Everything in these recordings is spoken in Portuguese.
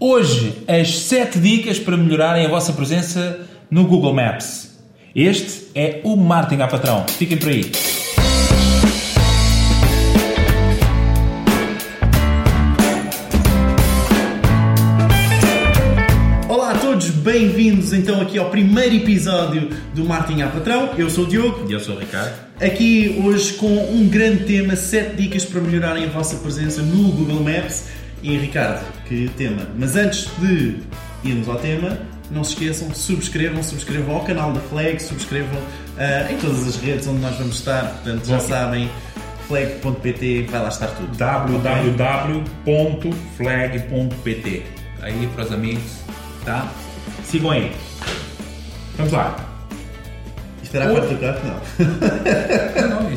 Hoje, as 7 dicas para melhorarem a vossa presença no Google Maps. Este é o Martin a Patrão. Fiquem por aí. Olá a todos, bem-vindos então aqui ao primeiro episódio do Martin a Patrão. Eu sou o Diogo. E eu sou o Ricardo. Aqui hoje com um grande tema, 7 dicas para melhorarem a vossa presença no Google Maps. E Ricardo, que tema? Mas antes de irmos ao tema, não se esqueçam, subscrevam, subscrevam ao canal da Flag, subscrevam uh, em todas as redes onde nós vamos estar, portanto já sabem, flag.pt, vai lá estar tudo. www.flag.pt Aí para os amigos, tá? Sigam aí. Vamos lá. Isto era a parte do carro? Não.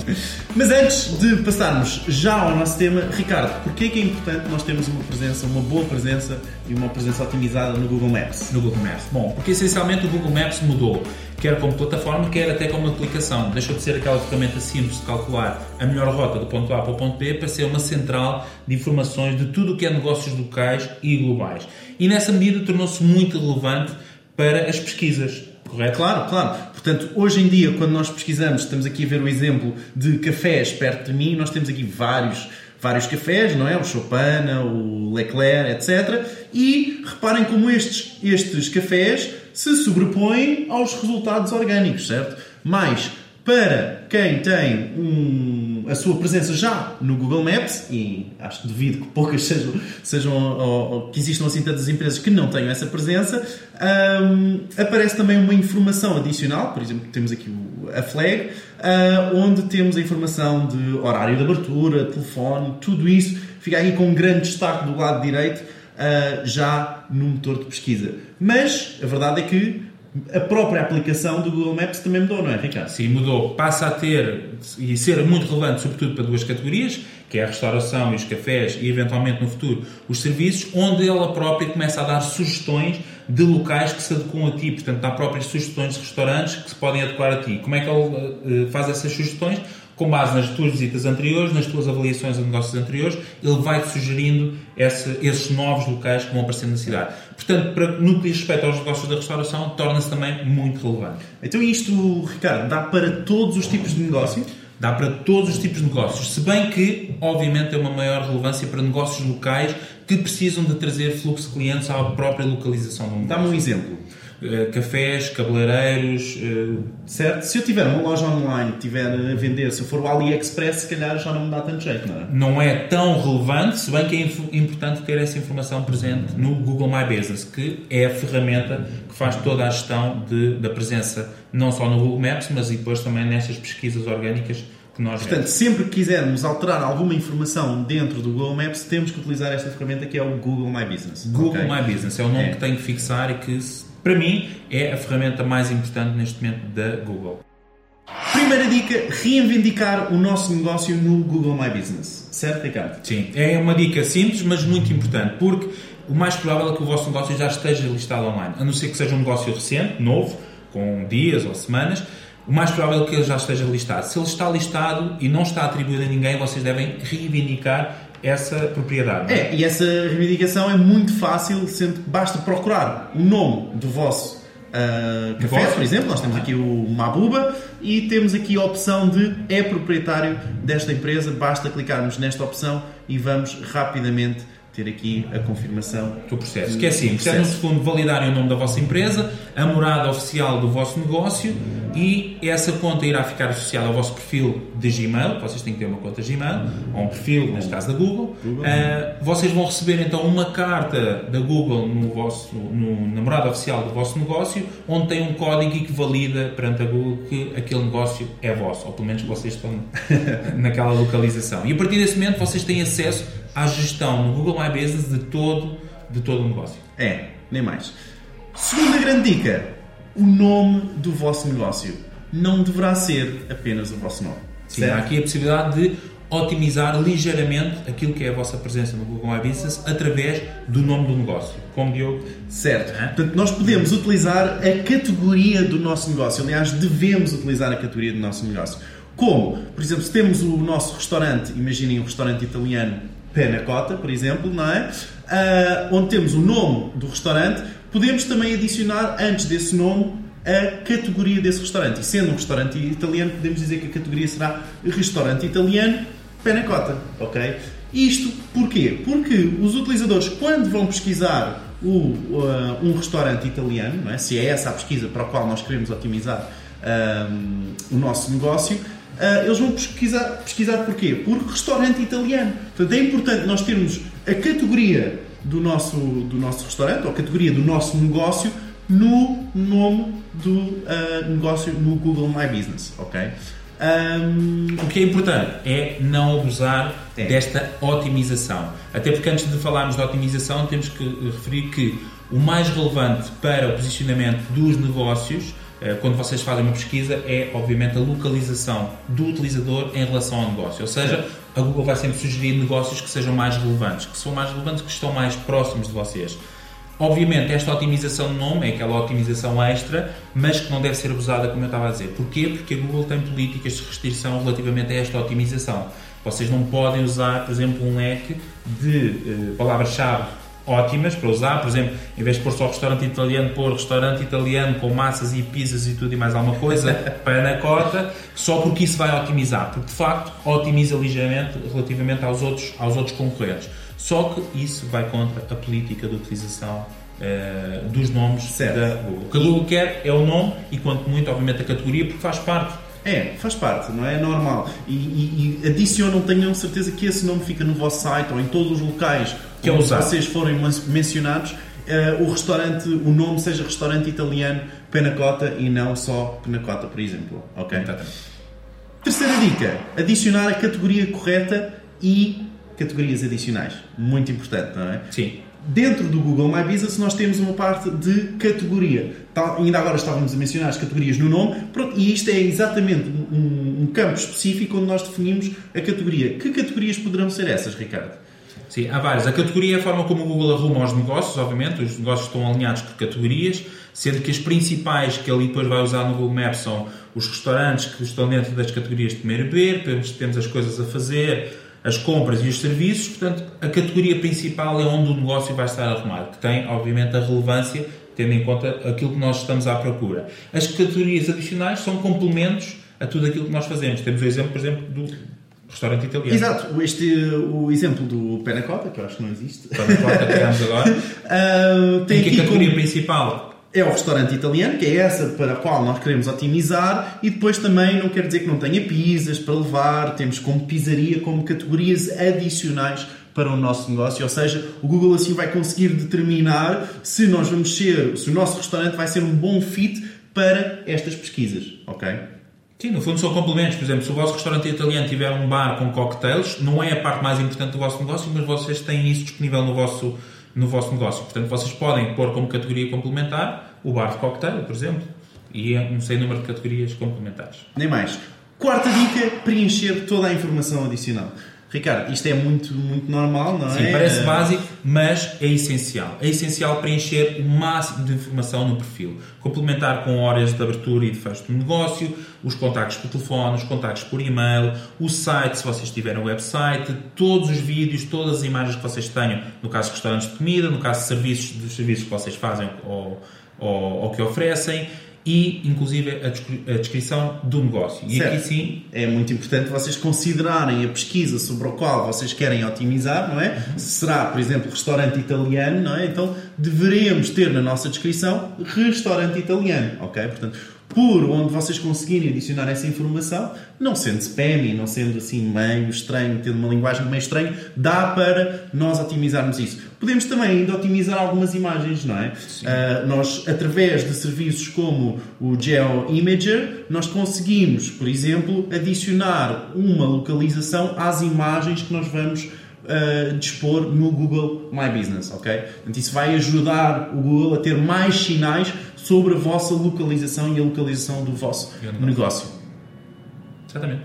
Mas antes de passarmos já ao nosso tema, Ricardo, porquê que é importante nós termos uma presença, uma boa presença e uma presença otimizada no Google Maps? No Google Maps. Bom, porque essencialmente o Google Maps mudou, quer como plataforma, quer até como aplicação. Deixou de ser aquela ferramenta simples de calcular a melhor rota do ponto A para o ponto B para ser uma central de informações de tudo o que é negócios locais e globais. E nessa medida tornou-se muito relevante para as pesquisas. Correto? Claro, claro. Portanto, hoje em dia, quando nós pesquisamos, estamos aqui a ver o exemplo de cafés perto de mim, nós temos aqui vários, vários cafés, não é? O Chopana, o Leclerc, etc. E reparem como estes, estes cafés se sobrepõem aos resultados orgânicos, certo? Mas, para quem tem um, a sua presença já no Google Maps, e acho que duvido que poucas sejam, sejam ou, ou que existam assim tantas empresas que não tenham essa presença, um, aparece também uma informação adicional, por exemplo, temos aqui o, a flag, uh, onde temos a informação de horário de abertura, telefone, tudo isso fica aí com um grande destaque do lado direito, uh, já no motor de pesquisa. Mas a verdade é que a própria aplicação do Google Maps também mudou, não é, Ricardo? Sim, mudou. Passa a ter e ser muito relevante, sobretudo para duas categorias, que é a restauração e os cafés e, eventualmente, no futuro, os serviços, onde ela própria começa a dar sugestões de locais que se adequam a ti. Portanto, dá próprias sugestões de restaurantes que se podem adequar a ti. Como é que ele uh, faz essas sugestões? com base nas tuas visitas anteriores, nas tuas avaliações de negócios anteriores, ele vai-te sugerindo esse, esses novos locais que vão aparecer na cidade. Portanto, para, no que diz respeito aos negócios da restauração, torna-se também muito relevante. Então isto, Ricardo, dá para todos os tipos de negócio? Dá para todos os tipos de negócios, se bem que, obviamente, tem uma maior relevância para negócios locais que precisam de trazer fluxo de clientes à própria localização do negócio. Dá-me um exemplo. Uh, cafés, cabeleireiros, uh... certo? Se eu tiver uma loja online, tiver a vender, se eu for o AliExpress, se calhar já não me dá tanto jeito, não é? Não é tão relevante, se bem que é importante ter essa informação presente no Google My Business, que é a ferramenta que faz toda a gestão de, da presença, não só no Google Maps, mas depois também nessas pesquisas orgânicas que nós Portanto, vemos. sempre que quisermos alterar alguma informação dentro do Google Maps, temos que utilizar esta ferramenta que é o Google My Business. Google okay? My Business é o nome é. que tenho que fixar e que para mim, é a ferramenta mais importante neste momento da Google. Primeira dica: reivindicar o nosso negócio no Google My Business. Certo, Ricardo? Sim, é uma dica simples, mas muito importante, porque o mais provável é que o vosso negócio já esteja listado online, a não ser que seja um negócio recente, novo, com dias ou semanas. O mais provável é que ele já esteja listado. Se ele está listado e não está atribuído a ninguém, vocês devem reivindicar essa propriedade. É, e essa reivindicação é muito fácil, sendo que basta procurar o nome do vosso uh, café, por exemplo. Nós temos aqui o Mabuba e temos aqui a opção de é proprietário desta empresa. Basta clicarmos nesta opção e vamos rapidamente ter aqui a confirmação do processo. Que é simples, é no segundo validarem o nome da vossa empresa, a morada oficial do vosso negócio e essa conta irá ficar associada ao vosso perfil de Gmail, vocês têm que ter uma conta Gmail, ou um perfil, neste caso da Google. Google. Uh, vocês vão receber então uma carta da Google no vosso, no, na morada oficial do vosso negócio, onde tem um código que valida perante a Google que aquele negócio é vosso, ou pelo menos que vocês estão naquela localização. E a partir desse momento vocês têm acesso à gestão no Google My Business de todo, de todo o negócio. É, nem mais. Segunda grande dica: o nome do vosso negócio não deverá ser apenas o vosso nome. Sim, certo? há aqui a possibilidade de otimizar ligeiramente aquilo que é a vossa presença no Google My Business através do nome do negócio, como Diogo. Certo. Portanto, nós podemos utilizar a categoria do nosso negócio. Aliás, devemos utilizar a categoria do nosso negócio. Como? Por exemplo, se temos o nosso restaurante, imaginem um restaurante italiano Penacota, por exemplo, não é? uh, onde temos o nome do restaurante, podemos também adicionar antes desse nome a categoria desse restaurante. E sendo um restaurante italiano, podemos dizer que a categoria será restaurante italiano Penacota, ok? Isto porquê? Porque os utilizadores, quando vão pesquisar o, uh, um restaurante italiano, é? se é essa a pesquisa para a qual nós queremos otimizar um, o nosso negócio, uh, eles vão pesquisar, pesquisar porquê? Por restaurante italiano. Portanto, é importante nós termos a categoria do nosso, do nosso restaurante, ou a categoria do nosso negócio, no nome do uh, negócio no Google My Business, ok? Um... O que é importante é não abusar é. desta otimização. Até porque antes de falarmos de otimização, temos que referir que o mais relevante para o posicionamento dos negócios, quando vocês fazem uma pesquisa, é obviamente a localização do utilizador em relação ao negócio. Ou seja, a Google vai sempre sugerir negócios que sejam mais relevantes, que são mais relevantes, que estão mais próximos de vocês. Obviamente, esta otimização de nome é aquela otimização extra, mas que não deve ser abusada, como eu estava a dizer. Porquê? Porque a Google tem políticas de restrição relativamente a esta otimização. Vocês não podem usar, por exemplo, um leque de uh, palavras-chave ótimas para usar, por exemplo, em vez de pôr só restaurante italiano, pôr restaurante italiano com massas e pizzas e tudo e mais alguma coisa, panacota, só porque isso vai otimizar, porque de facto otimiza ligeiramente relativamente aos outros, aos outros concorrentes. Só que isso vai contra a política de utilização uh, dos nomes certo. da Google. O que a Google quer é o nome e, quanto muito, obviamente, a categoria, porque faz parte. É, faz parte, não é? É normal. E, e, e adicionam, tenham certeza que esse nome fica no vosso site ou em todos os locais que onde vocês forem mencionados. Uh, o restaurante, o nome seja restaurante italiano Penacota e não só Penacota, por exemplo. Ok? Terceira dica: adicionar a categoria correta e categorias adicionais. Muito importante, não é? Sim. Dentro do Google My Business nós temos uma parte de categoria. Tá, ainda agora estávamos a mencionar as categorias no nome, pronto, e isto é exatamente um, um campo específico onde nós definimos a categoria. Que categorias poderão ser essas, Ricardo? Sim, há várias. A categoria é a forma como o Google arruma os negócios, obviamente. Os negócios estão alinhados por categorias, sendo que as principais que ele depois vai usar no Google Maps são os restaurantes que estão dentro das categorias de comer e beber, temos as coisas a fazer, as compras e os serviços, portanto, a categoria principal é onde o negócio vai estar arrumado, que tem, obviamente, a relevância, tendo em conta aquilo que nós estamos à procura. As categorias adicionais são complementos a tudo aquilo que nós fazemos. Temos o exemplo, por exemplo, do restaurante italiano. Exato, este, o exemplo do Penacota, que eu acho que não existe. Penacota, criamos agora. uh, tem em que a categoria como... principal é o restaurante italiano, que é essa para a qual nós queremos otimizar, e depois também não quer dizer que não tenha pizzas para levar, temos como pizzaria, como categorias adicionais para o nosso negócio, ou seja, o Google assim vai conseguir determinar se nós vamos ser, se o nosso restaurante vai ser um bom fit para estas pesquisas, ok? Sim, no fundo são complementos. Por exemplo, se o vosso restaurante italiano tiver um bar com cocktails, não é a parte mais importante do vosso negócio, mas vocês têm isso disponível no vosso no vosso negócio. Portanto, vocês podem pôr como categoria complementar o bar de cocktail, por exemplo, e é um sem número de categorias complementares. Nem mais. Quarta dica: preencher toda a informação adicional. Ricardo, isto é muito, muito normal, não Sim, é? Sim, parece é... básico, mas é essencial. É essencial preencher o máximo de informação no perfil. Complementar com horas de abertura e de fecho do negócio, os contactos por telefone, os contactos por e-mail, o site, se vocês tiverem um website, todos os vídeos, todas as imagens que vocês tenham, no caso de restaurantes de comida, no caso de serviços, dos serviços que vocês fazem ou, ou, ou que oferecem, e, inclusive, a, descrição do negócio. E certo. aqui sim. É muito importante vocês considerarem a pesquisa sobre a qual vocês querem otimizar, não é? Uhum. Será, por exemplo, restaurante italiano, não é? Então deveremos ter na nossa descrição restaurante italiano, ok? Portanto, por onde vocês conseguirem adicionar essa informação, não sendo spam e não sendo assim meio estranho, tendo uma linguagem meio estranha, dá para nós otimizarmos isso. Podemos também ainda otimizar algumas imagens, não é? Uh, nós, através de serviços como o GeoImager, nós conseguimos, por exemplo, adicionar uma localização às imagens que nós vamos uh, dispor no Google My Business, ok? Portanto, isso vai ajudar o Google a ter mais sinais sobre a vossa localização e a localização do vosso negócio. negócio. Exatamente.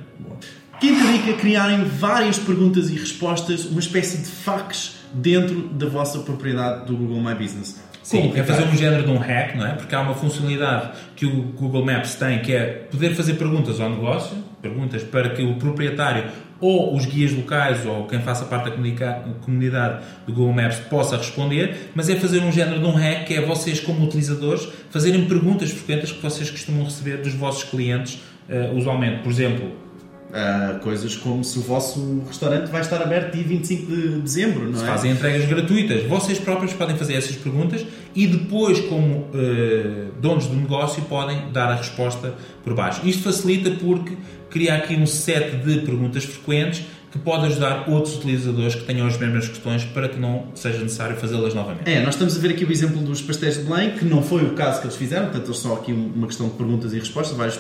Quinta dica: criarem várias perguntas e respostas, uma espécie de fax dentro da vossa propriedade do Google My Business. Sim, é fazer um género de um hack, não é? Porque há uma funcionalidade que o Google Maps tem que é poder fazer perguntas ao negócio, perguntas para que o proprietário ou os guias locais ou quem faça parte da comunidade do Google Maps possa responder, mas é fazer um género de um hack que é vocês, como utilizadores, fazerem perguntas frequentes que vocês costumam receber dos vossos clientes, uh, usualmente. Por exemplo, Uh, coisas como se o vosso restaurante vai estar aberto dia 25 de dezembro, não se é? fazem entregas gratuitas. Vocês próprios podem fazer essas perguntas e depois, como uh, donos do negócio, podem dar a resposta por baixo. Isto facilita porque cria aqui um set de perguntas frequentes que pode ajudar outros utilizadores que tenham as mesmas questões para que não seja necessário fazê-las novamente. É, nós estamos a ver aqui o exemplo dos pastéis de Belém, que não foi o caso que eles fizeram, portanto, só aqui uma questão de perguntas e respostas, vários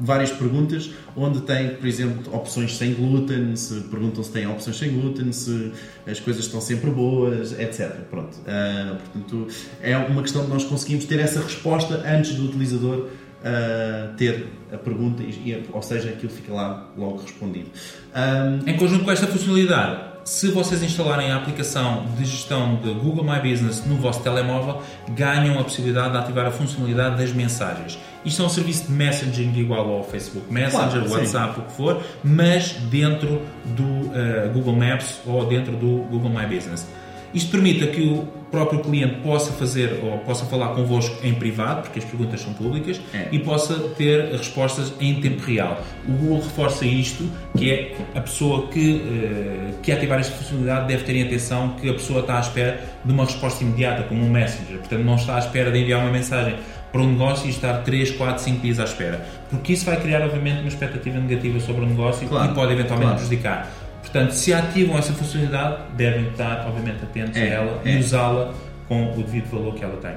várias perguntas onde tem, por exemplo, opções sem glúten, se perguntam se têm opções sem glúten, se as coisas estão sempre boas, etc. Pronto. Uh, portanto, é uma questão de nós conseguimos ter essa resposta antes do utilizador uh, ter a pergunta, e, ou seja, aquilo fica lá logo respondido. Um, em conjunto com esta funcionalidade, se vocês instalarem a aplicação de gestão de Google My Business no vosso telemóvel, ganham a possibilidade de ativar a funcionalidade das mensagens. Isto é um serviço de messaging igual ao Facebook Messenger, claro, WhatsApp, sim. o que for, mas dentro do uh, Google Maps ou dentro do Google My Business. Isto permite que o próprio cliente possa fazer ou possa falar convosco em privado, porque as perguntas são públicas, é. e possa ter respostas em tempo real. O Google reforça isto, que é a pessoa que, uh, que ativar esta funcionalidade deve ter em atenção que a pessoa está à espera de uma resposta imediata, como um Messenger. Portanto, não está à espera de enviar uma mensagem para um negócio e estar 3, 4, 5 dias à espera. Porque isso vai criar, obviamente, uma expectativa negativa sobre o negócio claro, e pode eventualmente claro. prejudicar. Portanto, se ativam essa funcionalidade, devem estar, obviamente, atentos é, a ela é. e usá-la com o devido valor que ela tem.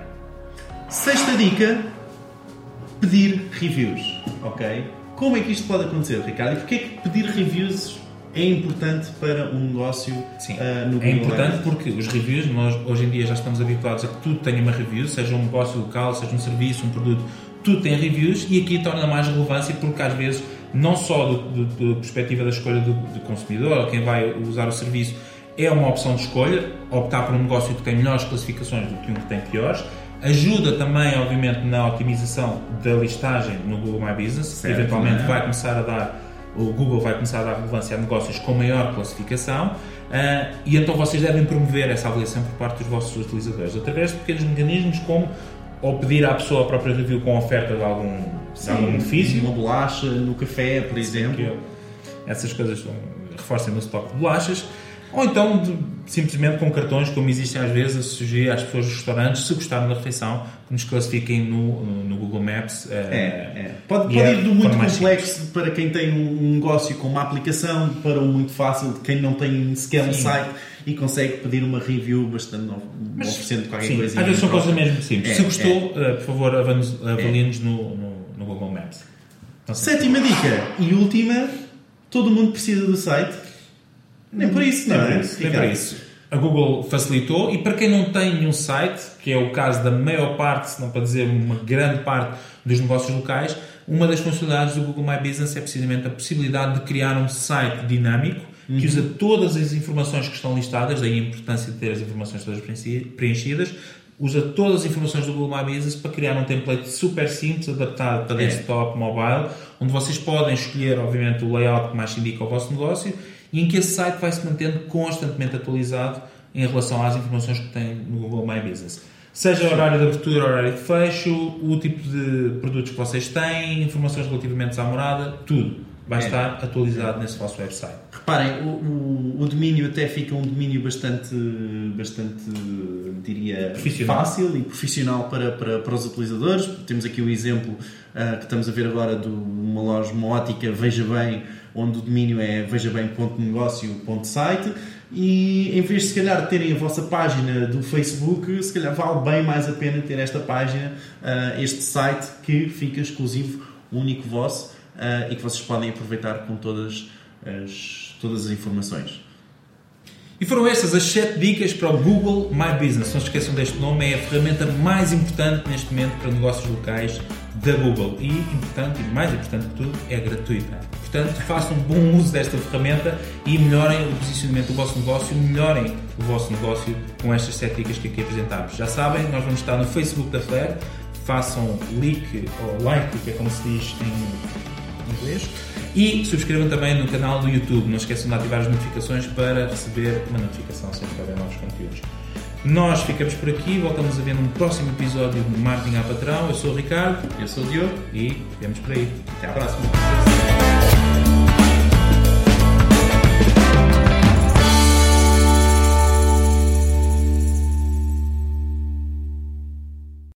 Sexta dica: pedir reviews. Ok? Como é que isto pode acontecer, Ricardo? E porquê é que pedir reviews é importante para um negócio Sim, uh, no Google É importante porque os reviews, nós hoje em dia já estamos habituados a que tudo tenha uma review, seja um negócio local, seja um serviço, um produto, tudo tem reviews e aqui torna mais relevância porque às vezes, não só da perspectiva da escolha do, do consumidor ou quem vai usar o serviço, é uma opção de escolha, optar por um negócio que tem melhores classificações do que um que tem piores. Ajuda também, obviamente, na otimização da listagem no Google My Business, certo, que eventualmente é? vai começar a dar o Google vai começar a dar relevância a negócios com maior classificação uh, e então vocês devem promover essa avaliação por parte dos vossos utilizadores através de pequenos mecanismos como ou pedir à pessoa a própria review com oferta de algum, Sim, algum benefício. Uma bolacha no café, por exemplo. Essas coisas reforçam o estoque de bolachas. Ou então, de, simplesmente com cartões, como existem às vezes, a sugerir às pessoas dos restaurantes, se gostaram da refeição, que nos classifiquem no, no Google Maps. É, é. Pode, pode é ir do muito complexo para quem tem um negócio com uma aplicação, para o muito fácil de quem não tem sequer um site e consegue pedir uma review bastante Mas, oferecendo qualquer sim, coisa. Às vezes são coisas mesmo simples. É, se gostou, é. uh, por favor, avaliem-nos no, no, no, Google Maps. Sétima dica e última: todo mundo precisa do site nem por isso, não é? Nem por isso. A Google facilitou e para quem não tem nenhum site, que é o caso da maior parte, se não para dizer uma grande parte dos negócios locais, uma das funcionalidades do Google My Business é precisamente a possibilidade de criar um site dinâmico que uhum. usa todas as informações que estão listadas, daí a importância de ter as informações todas preenchidas, usa todas as informações do Google My Business para criar um template super simples, adaptado para é. desktop, mobile, onde vocês podem escolher, obviamente, o layout que mais indica ao vosso negócio e em que esse site vai se mantendo constantemente atualizado em relação às informações que tem no Google My Business. Seja horário de abertura, horário de fecho, o tipo de produtos que vocês têm, informações relativamente à morada, tudo vai é. estar atualizado nesse vosso website. Reparem, o, o, o, domínio até fica um domínio bastante, bastante diria, fácil e profissional para, para, para os utilizadores. Temos aqui o exemplo uh, que estamos a ver agora de uma loja, uma ótica, veja bem, onde o domínio é vejabem.negócio.site e em vez de se calhar terem a vossa página do Facebook, se calhar vale bem mais a pena ter esta página, uh, este site que fica exclusivo, único vosso e que vocês podem aproveitar com todas as, todas as informações. E foram estas as 7 dicas para o Google My Business. Não se esqueçam deste nome, é a ferramenta mais importante neste momento para negócios locais da Google. E importante, e mais importante que tudo, é gratuita. Portanto, façam bom uso desta ferramenta e melhorem o posicionamento do vosso negócio, melhorem o vosso negócio com estas 7 dicas que aqui apresentámos. Já sabem, nós vamos estar no Facebook da Flare. Façam like ou like, que é como se diz em inglês E subscrevam também no canal do YouTube. Não esqueçam de ativar as notificações para receber uma notificação sempre que houver novos conteúdos. Nós ficamos por aqui, voltamos a ver num próximo episódio do Marketing à Patrão. Eu sou o Ricardo. Eu sou o Diogo. E vemos por aí. Até à próxima.